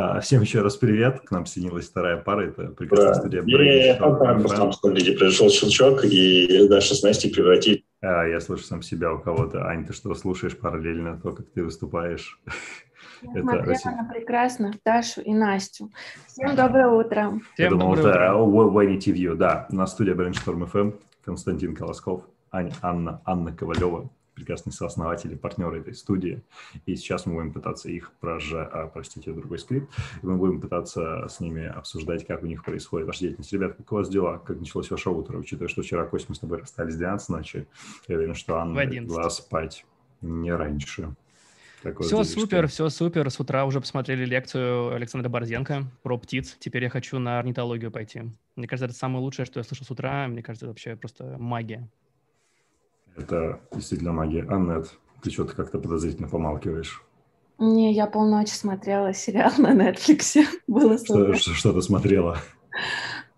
А, всем еще раз привет. К нам снилась вторая пара. Это прекрасная да. студия Брейн. произошел щелчок, и Даша с Настей превратили. А, я слышу сам себя у кого-то. Ань, ты что слушаешь параллельно то, как ты выступаешь? Я смотрела на прекрасных Дашу и Настю. Всем доброе утро. Всем я думал, это Wayne TV, да. На студии Brainstorm FM Константин Колосков, Аня, Анна, Анна Ковалева, прекрасные сооснователи, партнеры этой студии. И сейчас мы будем пытаться их прожать, а, простите, другой скрипт, и мы будем пытаться с ними обсуждать, как у них происходит ваша деятельность. Ребят, как у вас дела? Как началось ваше утро? Учитывая, что вчера, Кость, мы с тобой расстались в 12 ночи, я уверен, что Анна легла спать не раньше. Такое все супер, что... все супер. С утра уже посмотрели лекцию Александра Борзенко про птиц. Теперь я хочу на орнитологию пойти. Мне кажется, это самое лучшее, что я слышал с утра. Мне кажется, это вообще просто магия. Это действительно магия. Аннет, ты что-то как-то подозрительно помалкиваешь. Не, я полночи смотрела сериал на Netflix. Было супер. Что, что ты смотрела?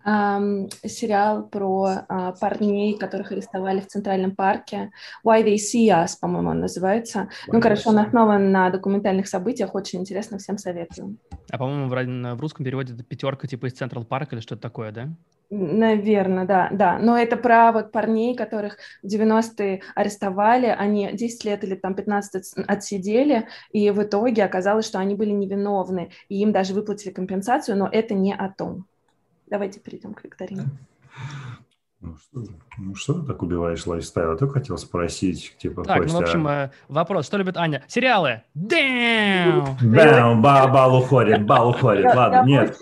Um, сериал про uh, парней, которых арестовали в Центральном парке. Why They See Us, по-моему, он называется. Why ну, короче, он основан на документальных событиях. Очень интересно, всем советую. А, по-моему, в, в русском переводе это пятерка типа из Централ Парка или что-то такое, да? Наверное, да, да. Но это про вот парней, которых в 90-е арестовали, они 10 лет или там 15 отсидели, и в итоге оказалось, что они были невиновны, и им даже выплатили компенсацию, но это не о том. Давайте перейдем к викторине. Ну что, ну что ты так убиваешь лайфстайл? Я только хотел спросить, типа, Так, Костя, ну, в общем, э, вопрос, что любит Аня? Сериалы! Дэм! Бам, бал уходит, бал уходит. Ладно, нет,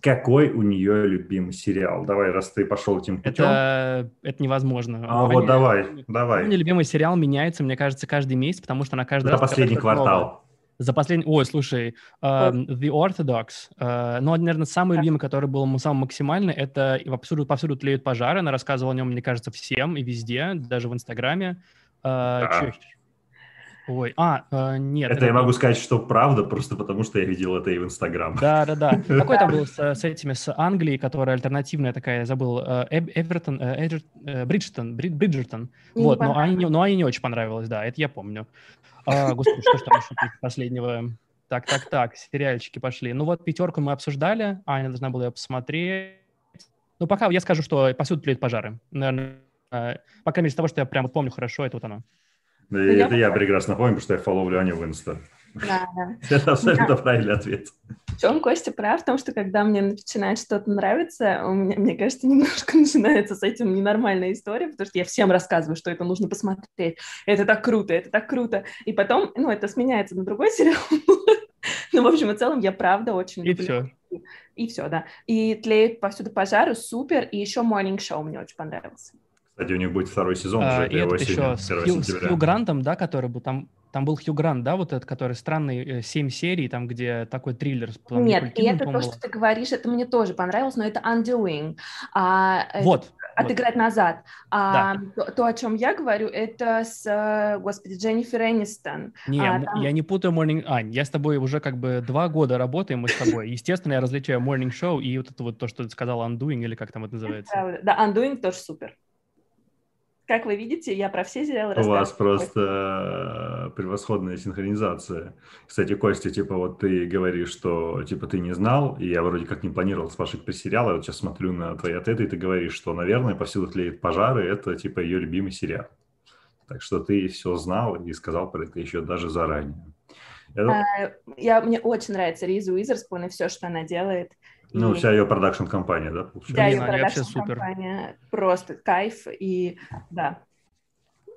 какой у нее любимый сериал? Давай, раз ты пошел этим путем. Это, это невозможно. А вот давай, давай. Меня любимый сериал меняется, мне кажется, каждый месяц, потому что на каждый это раз... последний квартал. За последний... Ой, слушай, uh, The Orthodox, uh, ну, наверное, самый любимый, который был самый максимальный, это повсюду, повсюду тлеют пожары. Она рассказывала о нем, мне кажется, всем и везде, даже в Инстаграме. Uh, да. Ой, а, э, нет. Это, это я могу сказать, что правда, просто потому что я видел это и в Инстаграм. Да, да, да. Какой там был с, с этими, с Англией, которая альтернативная такая, я забыл, э, Эвертон, э, э, Бриджтон, Бриджертон. Вот, но они, но они не очень понравилось, да, это я помню. А, господи, что ж там еще последнего? Так, так, так, сериальчики пошли. Ну вот пятерку мы обсуждали, Аня должна была ее посмотреть. Ну пока я скажу, что повсюду тлеют пожары. Наверное, э, по крайней мере, из того, что я прямо помню хорошо, это вот оно. Да, ну, это я прекрасно помню, потому что я фоловлю Аню в инста. Да, да. Это абсолютно правильный ответ. В чем Костя прав? В том, что когда мне начинает что-то нравиться, у меня, мне кажется, немножко начинается с этим ненормальная история, потому что я всем рассказываю, что это нужно посмотреть. Это так круто, это так круто. И потом, ну, это сменяется на другой сериал. Ну, в общем и целом, я правда очень люблю. И все. И все, да. И тлеет повсюду пожары, супер. И еще Morning Show мне очень понравился. Кстати, у них будет второй сезон а, уже, и этот еще с Хью, с Хью Грантом, да, который был там, там был Хью Грант, да, вот этот, который странный, 7 э, серий, там, где такой триллер. Там, Нет, и это то, что ты говоришь, это мне тоже понравилось, но это Undoing. А, вот. Отыграть вот. назад. А, да. то, то, о чем я говорю, это с, э, господи, Дженнифер Энистон. Не, а, там... я не путаю Morning... Ань, я с тобой уже как бы два года работаем мы с тобой. Естественно, я различаю Morning Show и вот это вот то, что ты сказала, Undoing, или как там это называется. Да, Undoing тоже супер. Как вы видите, я про все сериалы У вас просто э, превосходная синхронизация. Кстати, Костя, типа вот ты говоришь, что типа ты не знал, и я вроде как не планировал спрашивать про сериалы, вот сейчас смотрю на твои ответы, и ты говоришь, что, наверное, «Повсюду тлеют пожары» — это типа ее любимый сериал. Так что ты все знал и сказал про это еще даже заранее. Это... А, я, мне очень нравится Риза Уизерспун и все, что она делает. Ну, вся ее продакшн-компания, да, получается? Да, ее продакшн-компания. Просто кайф и да.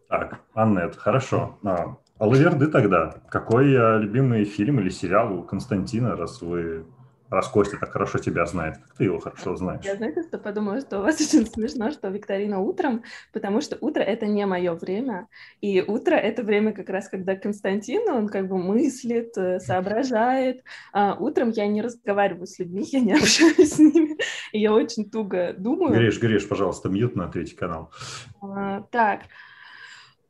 Так, Аннет, хорошо. А, Алаверды тогда. Какой а, любимый фильм или сериал у Константина, раз вы раз Костя так хорошо тебя знает, как ты его хорошо знаешь? Я, знаете, что подумала, что у вас очень смешно, что викторина утром, потому что утро — это не мое время, и утро — это время как раз, когда Константин, он как бы мыслит, э, соображает, а утром я не разговариваю с людьми, я не общаюсь с ними, и я очень туго думаю. Гриш, Гриш, пожалуйста, мьют на третий канал. А, так,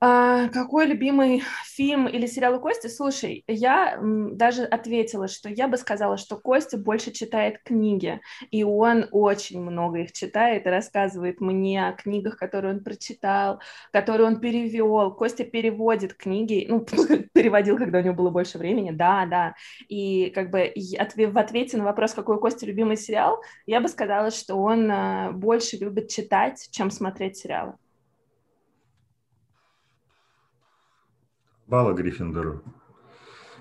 А, какой любимый фильм или сериал у Кости? Слушай, я даже ответила, что я бы сказала, что Костя больше читает книги, и он очень много их читает и рассказывает мне о книгах, которые он прочитал, которые он перевел. Костя переводит книги, ну, переводил, когда у него было больше времени, да, да. И как бы в ответе на вопрос, какой у Кости любимый сериал, я бы сказала, что он а, больше любит читать, чем смотреть сериалы. Балла Гриффиндору.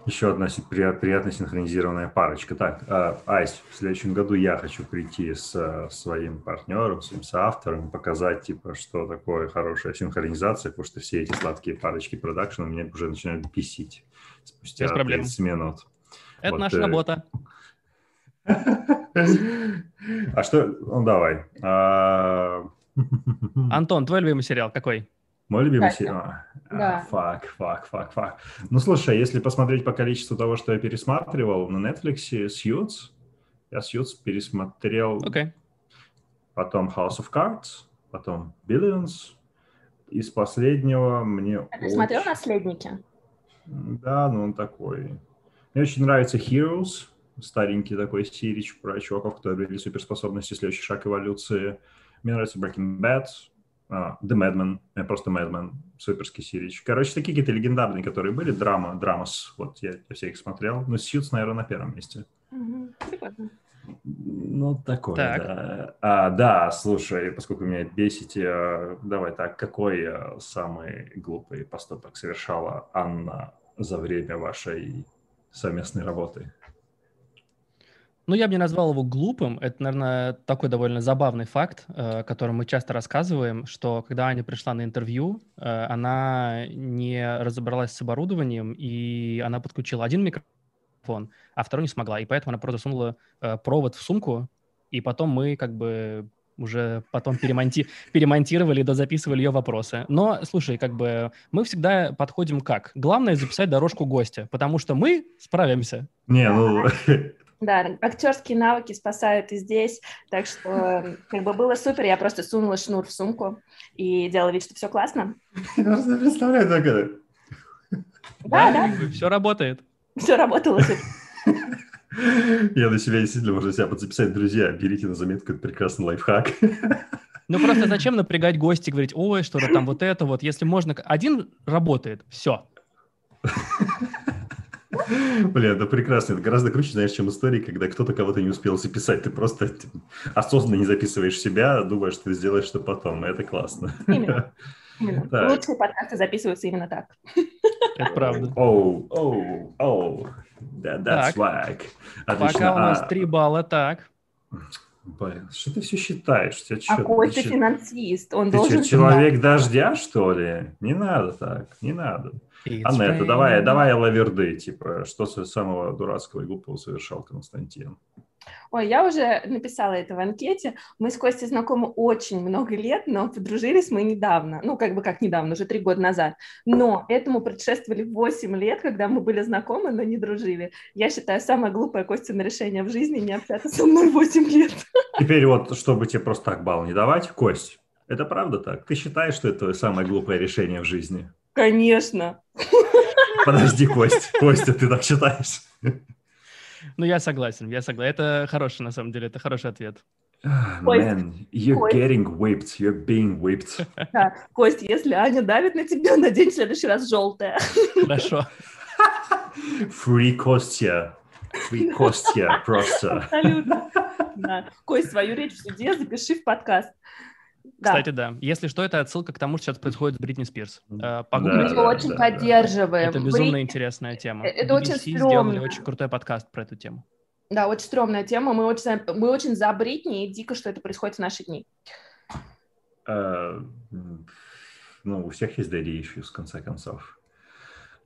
Еще одна приятно синхронизированная парочка. Так, а, Айс, в следующем году я хочу прийти с своим партнером, своим соавтором, показать, типа, что такое хорошая синхронизация, потому что все эти сладкие парочки продакшена мне уже начинают бесить спустя Без 30 минут. Это вот, наша э... работа. А что? Ну, давай. А, Антон, твой любимый сериал какой? Мой любимый сериал? Да. Fuck, fuck, fuck, fuck. Ну, слушай, если посмотреть по количеству того, что я пересматривал на Netflix, Suits, я Suits пересмотрел. Okay. Потом House of Cards, потом Billions. Из последнего мне а Ты очень... смотрел «Наследники»? Да, ну он такой. Мне очень нравится Heroes, старенький такой сирич про чуваков, которые обрели суперспособности, следующий шаг эволюции. Мне нравится Breaking Bad, The Madman, э, просто Madman, суперский сирич. Короче, такие какие-то легендарные, которые были, драма, драмас, вот я, я все их смотрел, но Сьюз, наверное, на первом месте. Ну, такое, так. да. А, да, слушай, поскольку меня бесите, давай так, какой э, самый глупый поступок совершала Анна за время вашей совместной работы? Ну, я бы не назвал его глупым. Это, наверное, такой довольно забавный факт, э, который мы часто рассказываем, что когда Аня пришла на интервью, э, она не разобралась с оборудованием, и она подключила один микрофон, а второй не смогла. И поэтому она просто сунула э, провод в сумку, и потом мы как бы уже потом перемонти... перемонтировали, дозаписывали ее вопросы. Но, слушай, как бы мы всегда подходим как? Главное записать дорожку гостя, потому что мы справимся. Не, ну, Да, актерские навыки спасают и здесь, так что как бы было супер, я просто сунула шнур в сумку и делала вид, что все классно. Я просто представляю, так это. Да, да. Все работает. Все работало Я на себя действительно можно себя подзаписать. Друзья, берите на заметку, это прекрасный лайфхак. Ну просто зачем напрягать гостей, говорить, ой, что-то там вот это вот, если можно... Один работает, все. Бля, это прекрасно. Это гораздо круче, знаешь, чем истории, когда кто-то кого-то не успел записать. Ты просто осознанно не записываешь себя, думаешь, что ты сделаешь что потом. Это классно. Именно. Именно. Лучшие подкасты записываются именно так. Это правда. Оу, оу, оу. That's swag. Пока у нас три балла, так. Блин, что ты все считаешь? Тебя а Костя финансист, он ты должен... Что, человек дождя, что ли? Не надо так, не надо. It's Анетта, давай, давай лаверды, типа, что самого дурацкого и глупого совершал Константин? Ой, я уже написала это в анкете. Мы с Костей знакомы очень много лет, но подружились мы недавно. Ну, как бы как недавно, уже три года назад. Но этому предшествовали 8 лет, когда мы были знакомы, но не дружили. Я считаю, самое глупое Костина решение в жизни не общаться со мной 8 лет. Теперь вот, чтобы тебе просто так балл не давать, Кость, это правда так? Ты считаешь, что это самое глупое решение в жизни? Конечно. Подожди, Кость. Костя, ты так считаешь? Ну, я согласен, я согласен. Это хороший, на самом деле, это хороший ответ. Man, you're Кость. getting whipped, you're being whipped. Да. Кость, если Аня давит на тебя, надень в следующий раз желтое. Хорошо. Free Костя. Free Костя просто. Абсолютно. Да. Кость, свою речь в суде запиши в подкаст. Кстати, да. Если что, это отсылка к тому, что сейчас происходит с Бритни Спирс. Э, Мы его очень да, поддерживаем. Это безумно Брит... интересная тема. Это BBC очень стрёмно. сделали очень крутой подкаст про эту тему. Да, очень стрёмная тема. Мы очень, мы очень за Бритни, и дико, что это происходит в наши дни. Uh, ну, у всех есть daddy issues, в конце концов.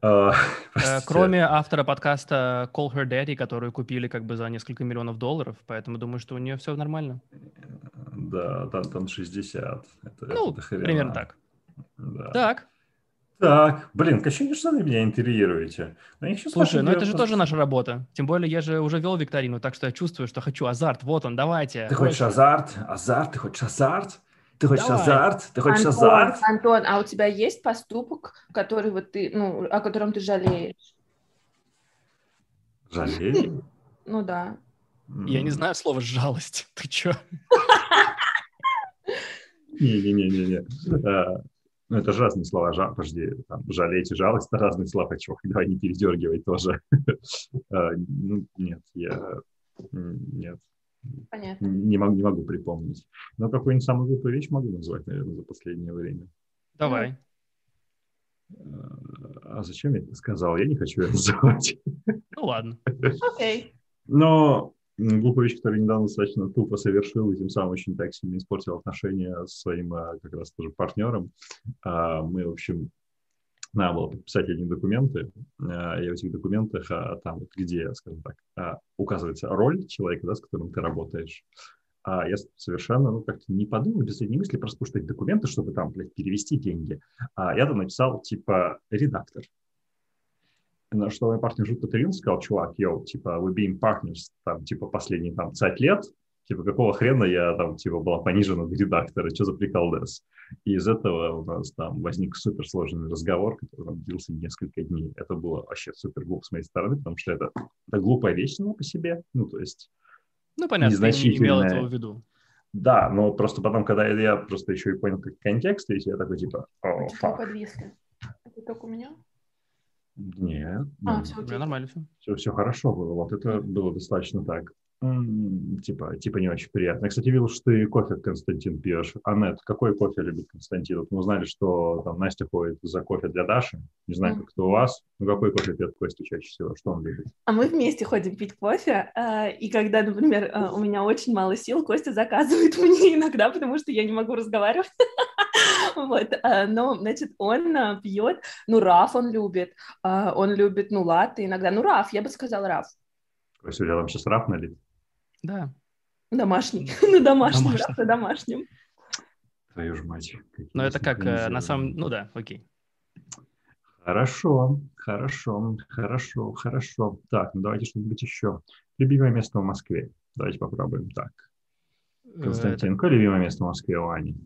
Uh, Кроме автора подкаста Call Her Daddy, которую купили как бы за несколько миллионов долларов, поэтому думаю, что у нее все нормально. Да, там, там 60. Это, ну, это примерно так. Да. Так. Так, блин, ощущение, что вы меня интервьюируете. Слушай, ну это же тоже наша работа. Тем более я же уже вел викторину, так что я чувствую, что хочу азарт. Вот он, давайте. Ты хочешь азарт? Азарт? Ты хочешь азарт? Ты хочешь Давай. азарт? Ты хочешь Антон, азарт? Антон, а у тебя есть поступок, который вот ты, ну, о котором ты жалеешь? Жалею. Ну да. Я не знаю слово «жалость». Ты чё? Не-не-не-не. Ну, это же разные слова. Жа... Подожди, там, жалеть и жалость — это разные слова. Чувак, давай не передергивай тоже. А, ну, нет, я... Нет. Понятно. Не могу, не могу припомнить. Но какую-нибудь самую глупую вещь могу назвать, наверное, за последнее время. Давай. А зачем я это сказал? Я не хочу это называть. Ну ладно. Окей. Но глупая вещь, которую недавно достаточно тупо совершил, и тем самым очень так сильно испортил отношения с своим а, как раз тоже партнером. А, Мы, в общем, надо было подписать одни документы, а, и в этих документах а, там, вот где, скажем так, а, указывается роль человека, да, с которым ты работаешь. А я совершенно, ну, как-то не подумал, без этой мысли, просто эти документы, чтобы там, блядь, перевести деньги. А я там написал, типа, редактор. На что мой партнер жутко трин сказал, чувак, йоу, типа, we being partners, там, типа, последние, там, 5 лет, типа, какого хрена я там, типа, была понижена до редактора, что за приколдес? И из этого у нас там возник суперсложный разговор, который длился несколько дней. Это было вообще супер глупо с моей стороны, потому что это, это глупая вещь сама по себе, ну, то есть, Ну, понятно, ты не имел Незначительное. этого в виду. да, но просто потом, когда я, я просто еще и понял, как контекст, и я такой, типа, о, фак, подвисли? Это только у меня? нет, А, ну, все У меня окей. нормально все. все, все хорошо было. Вот это было достаточно так. Типа, типа не очень приятно. Я, кстати, видел, что ты кофе, Константин, пьешь. Анет, какой кофе любит Константин? Вот мы узнали, что там Настя ходит за кофе для Даши. Не знаю, как это у вас. Ну, какой кофе пьет Костя чаще всего? Что он любит? А мы вместе ходим пить кофе, а, и когда, например, а, у меня очень мало сил, Костя заказывает мне иногда, потому что я не могу разговаривать. Вот, а, но, значит, он пьет, ну, раф он любит, он любит, ну, латте иногда, ну, раф, я бы сказала раф, Костя, у тебя там сейчас раф налит? Да. домашний, на домашнем, Домашний. раф на домашнем. Твою ж мать. Но это как, э, на самом... Ну да, окей. Хорошо, хорошо, хорошо, хорошо. Так, ну давайте что-нибудь еще. Любимое место в Москве. Давайте попробуем так. Э, Константин, какое любимое место в Москве у Ани?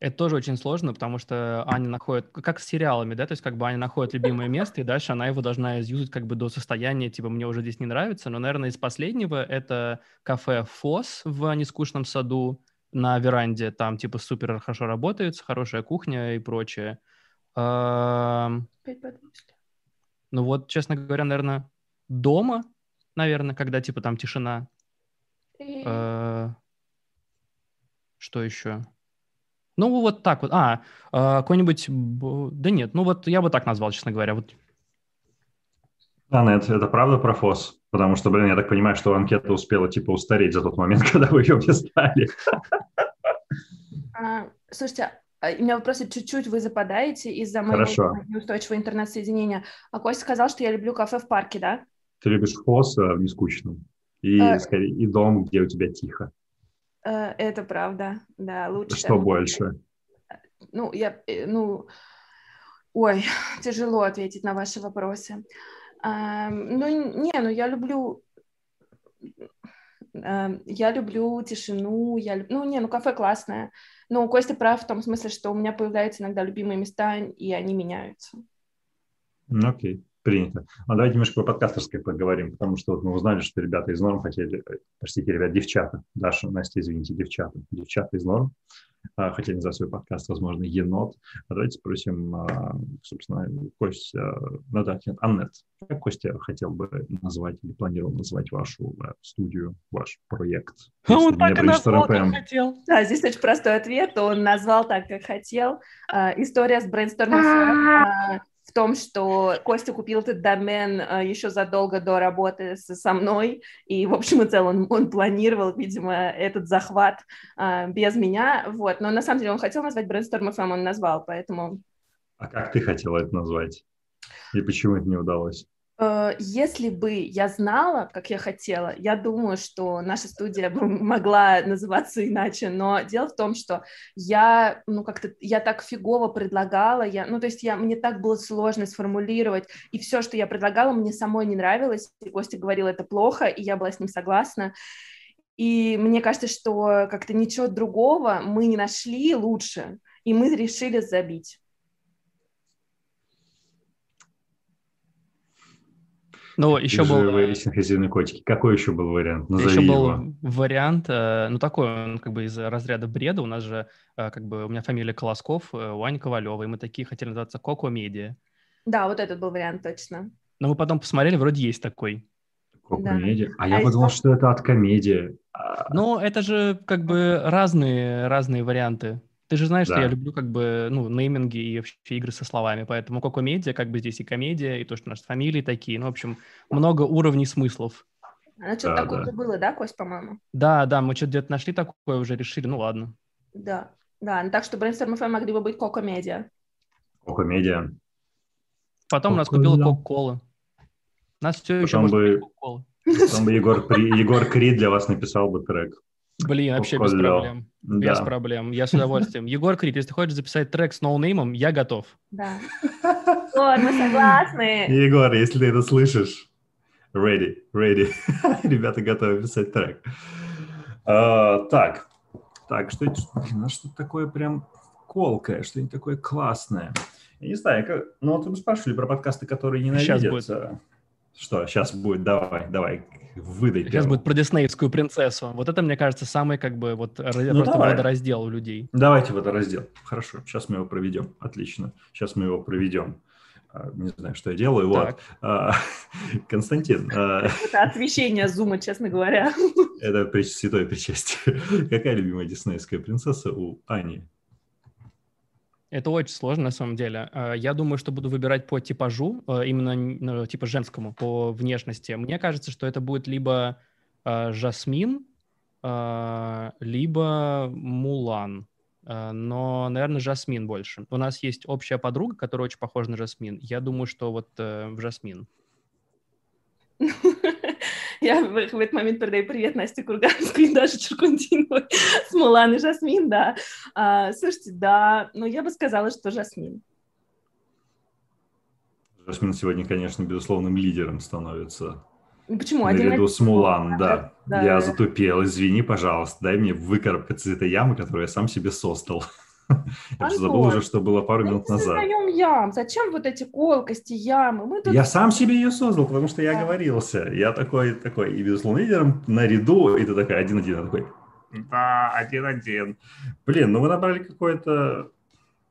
Это тоже очень сложно, потому что Аня находит, как с сериалами, да, то есть как бы Аня находит любимое место, и дальше она его должна изюзать как бы до состояния, типа, мне уже здесь не нравится, но, наверное, из последнего это кафе «Фос» в нескучном саду на веранде, там, типа, супер хорошо работает, хорошая кухня и прочее. Ну вот, честно говоря, наверное, дома, наверное, когда, типа, там тишина. Э, Что еще? Ну, вот так вот. А, э, какой-нибудь... Да нет, ну вот я бы так назвал, честно говоря. Вот Анна, это, это правда про ФОС? Потому что, блин, я так понимаю, что анкета успела типа устареть за тот момент, когда вы ее листали. А, Слушайте, а, у меня вопросы чуть-чуть вы западаете из-за моего Хорошо. неустойчивого интернет-соединения. А Костя сказал, что я люблю кафе в парке, да? Ты любишь ФОС а, в нескучном. И, Э. скорее, и дом, где у тебя тихо. Э, Это правда, да, лучше. Что больше? Ну, я, э, ну, ой, тяжело ответить на ваши вопросы. Ну, не, ну я люблю, я люблю тишину, я, люб- ну, не, ну кафе классное. Но Костя прав в том смысле, что у меня появляются иногда любимые места, и они меняются. Ну, окей, принято. А давайте немножко по подкастерской поговорим, потому что вот мы узнали, что ребята из Норм хотели, простите, ребят, девчата, Даша, Настя, извините, девчата, девчата из Норм а, хотели назвать свой подкаст, возможно, енот. А давайте спросим, а, собственно, Костя, ну да, нет, Аннет, как Костя хотел бы назвать или планировал назвать вашу э, студию, ваш проект? А он так и назвал, как хотел. Да, здесь очень простой ответ. Он назвал так, как хотел. А, История с брейнстормом а, в том, что Костя купил этот домен а, еще задолго до работы со мной, и, в общем и целом, он, он планировал, видимо, этот захват а, без меня, вот. Но на самом деле он хотел назвать Brainstorm FM, он назвал, поэтому... А как ты хотела это назвать? И почему это не удалось? Э, Если бы я знала, как я хотела, я думаю, что наша студия бы могла называться иначе, но дело в том, что я, ну, как-то, я так фигово предлагала, я, ну, то есть я, мне так было сложно сформулировать, и все, что я предлагала, мне самой не нравилось, и Костя говорил, это плохо, и я была с ним согласна, И мне кажется, что как-то ничего другого мы не нашли лучше, и мы решили забить. Ну, еще был... Вы синхронизированные котики. Какой еще был вариант? Назови еще был его. вариант, э, ну, такой, он как бы из разряда бреда. У нас же, э, как бы, у меня фамилия Колосков, э, у Ани Ковалева, и мы такие хотели называться Коко Медиа. Да, вот этот был вариант точно. Но мы потом посмотрели, вроде есть такой. Коко-медиа? Да. А, а я подумал, что это от комедии. Ну, это же как бы разные, разные варианты. Ты же знаешь, да. что я люблю как бы, ну, нейминги и вообще игры со словами, поэтому Коко Медиа, как бы здесь и комедия, и то, что наши фамилии такие, ну, в общем, много уровней смыслов. А что-то да, такое да. было, да, Кость, по-моему? Да, да, мы что-то где-то нашли такое, уже решили, ну, ладно. Да, да, ну, так что Brainstorm FM могли бы быть Коко Медиа. Коко Медиа. Потом Кока-кола. нас купила Кока-кола. Нас все еще Потом бы, Потом бы Егор, Егор Крид для вас написал бы трек. Блин, вообще без проблем. Да. Без проблем. Я с удовольствием. Егор Крид, если ты хочешь записать трек с ноунеймом, я готов. Да. Егор, мы согласны. Егор, если ты это слышишь, ready, ready. Ребята готовы писать трек. Uh, так, так, что это ну, что такое прям колкое, что-нибудь такое классное. Я не знаю, как, ну вот вы спрашивали про подкасты, которые ненавидят. Сейчас будет. Что, сейчас будет, давай, давай, выдай. Сейчас первым. будет про диснеевскую принцессу. Вот это, мне кажется, самый как бы вот ну, просто водораздел у людей. Давайте водораздел. Хорошо, сейчас мы его проведем. Отлично. Сейчас мы его проведем. А, не знаю, что я делаю. Так. Вот. А, Константин. А, это освещение зума, честно говоря. Это святое причастие. Какая любимая диснеевская принцесса у Ани? Это очень сложно на самом деле. А, я думаю, что буду выбирать по типажу, а, именно ну, типа женскому, по внешности. Мне кажется, что это будет либо Жасмин, либо Мулан. Но, наверное, Жасмин больше. У нас есть общая подруга, которая очень похожа на Жасмин. Я думаю, что вот э, в Жасмин. Я в, в этот момент передаю привет Насте Курганской и даже Чуркундиновой с Мулан и Жасмин, да. А, слушайте, да, но я бы сказала, что Жасмин. Жасмин сегодня, конечно, безусловным лидером становится. Ну, почему? Наряду с Мулан, да. да. Я затупел, извини, пожалуйста, дай мне выкарабкаться из этой ямы, которую я сам себе создал. Я же забыл уже, что было пару минут назад. Мы ям. Зачем вот эти колкости, ямы? Мы тут... Я сам себе ее создал, потому что я говорился. Я такой, такой, и безусловно лидером наряду, и ты такой один-один, такой, да, один-один. Блин, ну вы набрали какое-то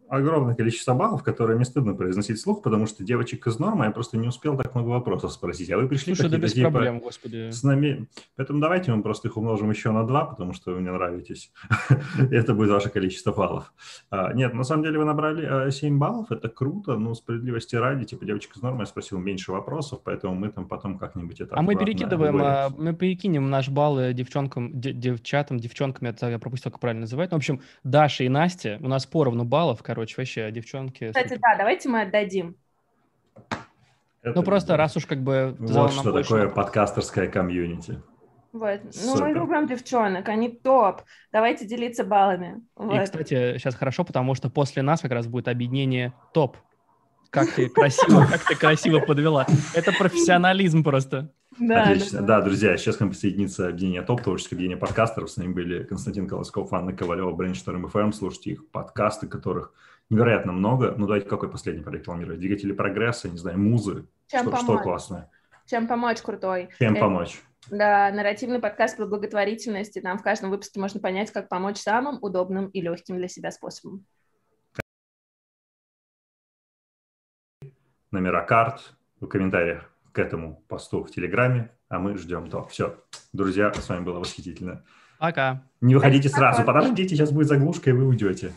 огромное количество баллов, которые мне стыдно произносить слух, потому что девочек из нормы я просто не успел так много вопросов спросить. А вы пришли Слушай, да без типа, проблем, господи. С нами... Поэтому давайте мы просто их умножим еще на два, потому что вы мне нравитесь. это будет ваше количество баллов. А, нет, на самом деле вы набрали 7 а, баллов, это круто, но справедливости ради, типа девочек из нормы я спросил меньше вопросов, поэтому мы там потом как-нибудь это... А мы перекидываем, а, мы перекинем наш балл девчонкам, девчатам, девчонкам, это я пропустил, как правильно называть. Ну, в общем, Даша и Настя, у нас поровну баллов, короче, короче, вообще, девчонки. Кстати, супер. да, давайте мы отдадим. Это ну, просто раз уж как бы... Вот что такое подкастерское комьюнити. Вот. Ну, мы любим девчонок, они топ. Давайте делиться баллами. Вот. И, кстати, сейчас хорошо, потому что после нас как раз будет объединение топ. Как ты красиво, как ты красиво подвела. Это профессионализм просто. Да, Отлично. Да, да, друзья, сейчас к нам присоединится объединение ТОП, творческое объединение подкастеров. С нами были Константин Колосков, Анна Ковалева, Brainstorm FM. Слушайте их подкасты, которых невероятно много. Ну, давайте какой последний порекламировать? Двигатели прогресса, не знаю, музы. Чем что, помочь? что классное? Чем помочь крутой. Чем Это, помочь? Да, нарративный подкаст про благотворительность. Там в каждом выпуске можно понять, как помочь самым удобным и легким для себя способом. Номера карт в комментариях к этому посту в Телеграме, а мы ждем то. Все, друзья, с вами было восхитительно. Пока. Не выходите сразу, подождите, сейчас будет заглушка, и вы уйдете.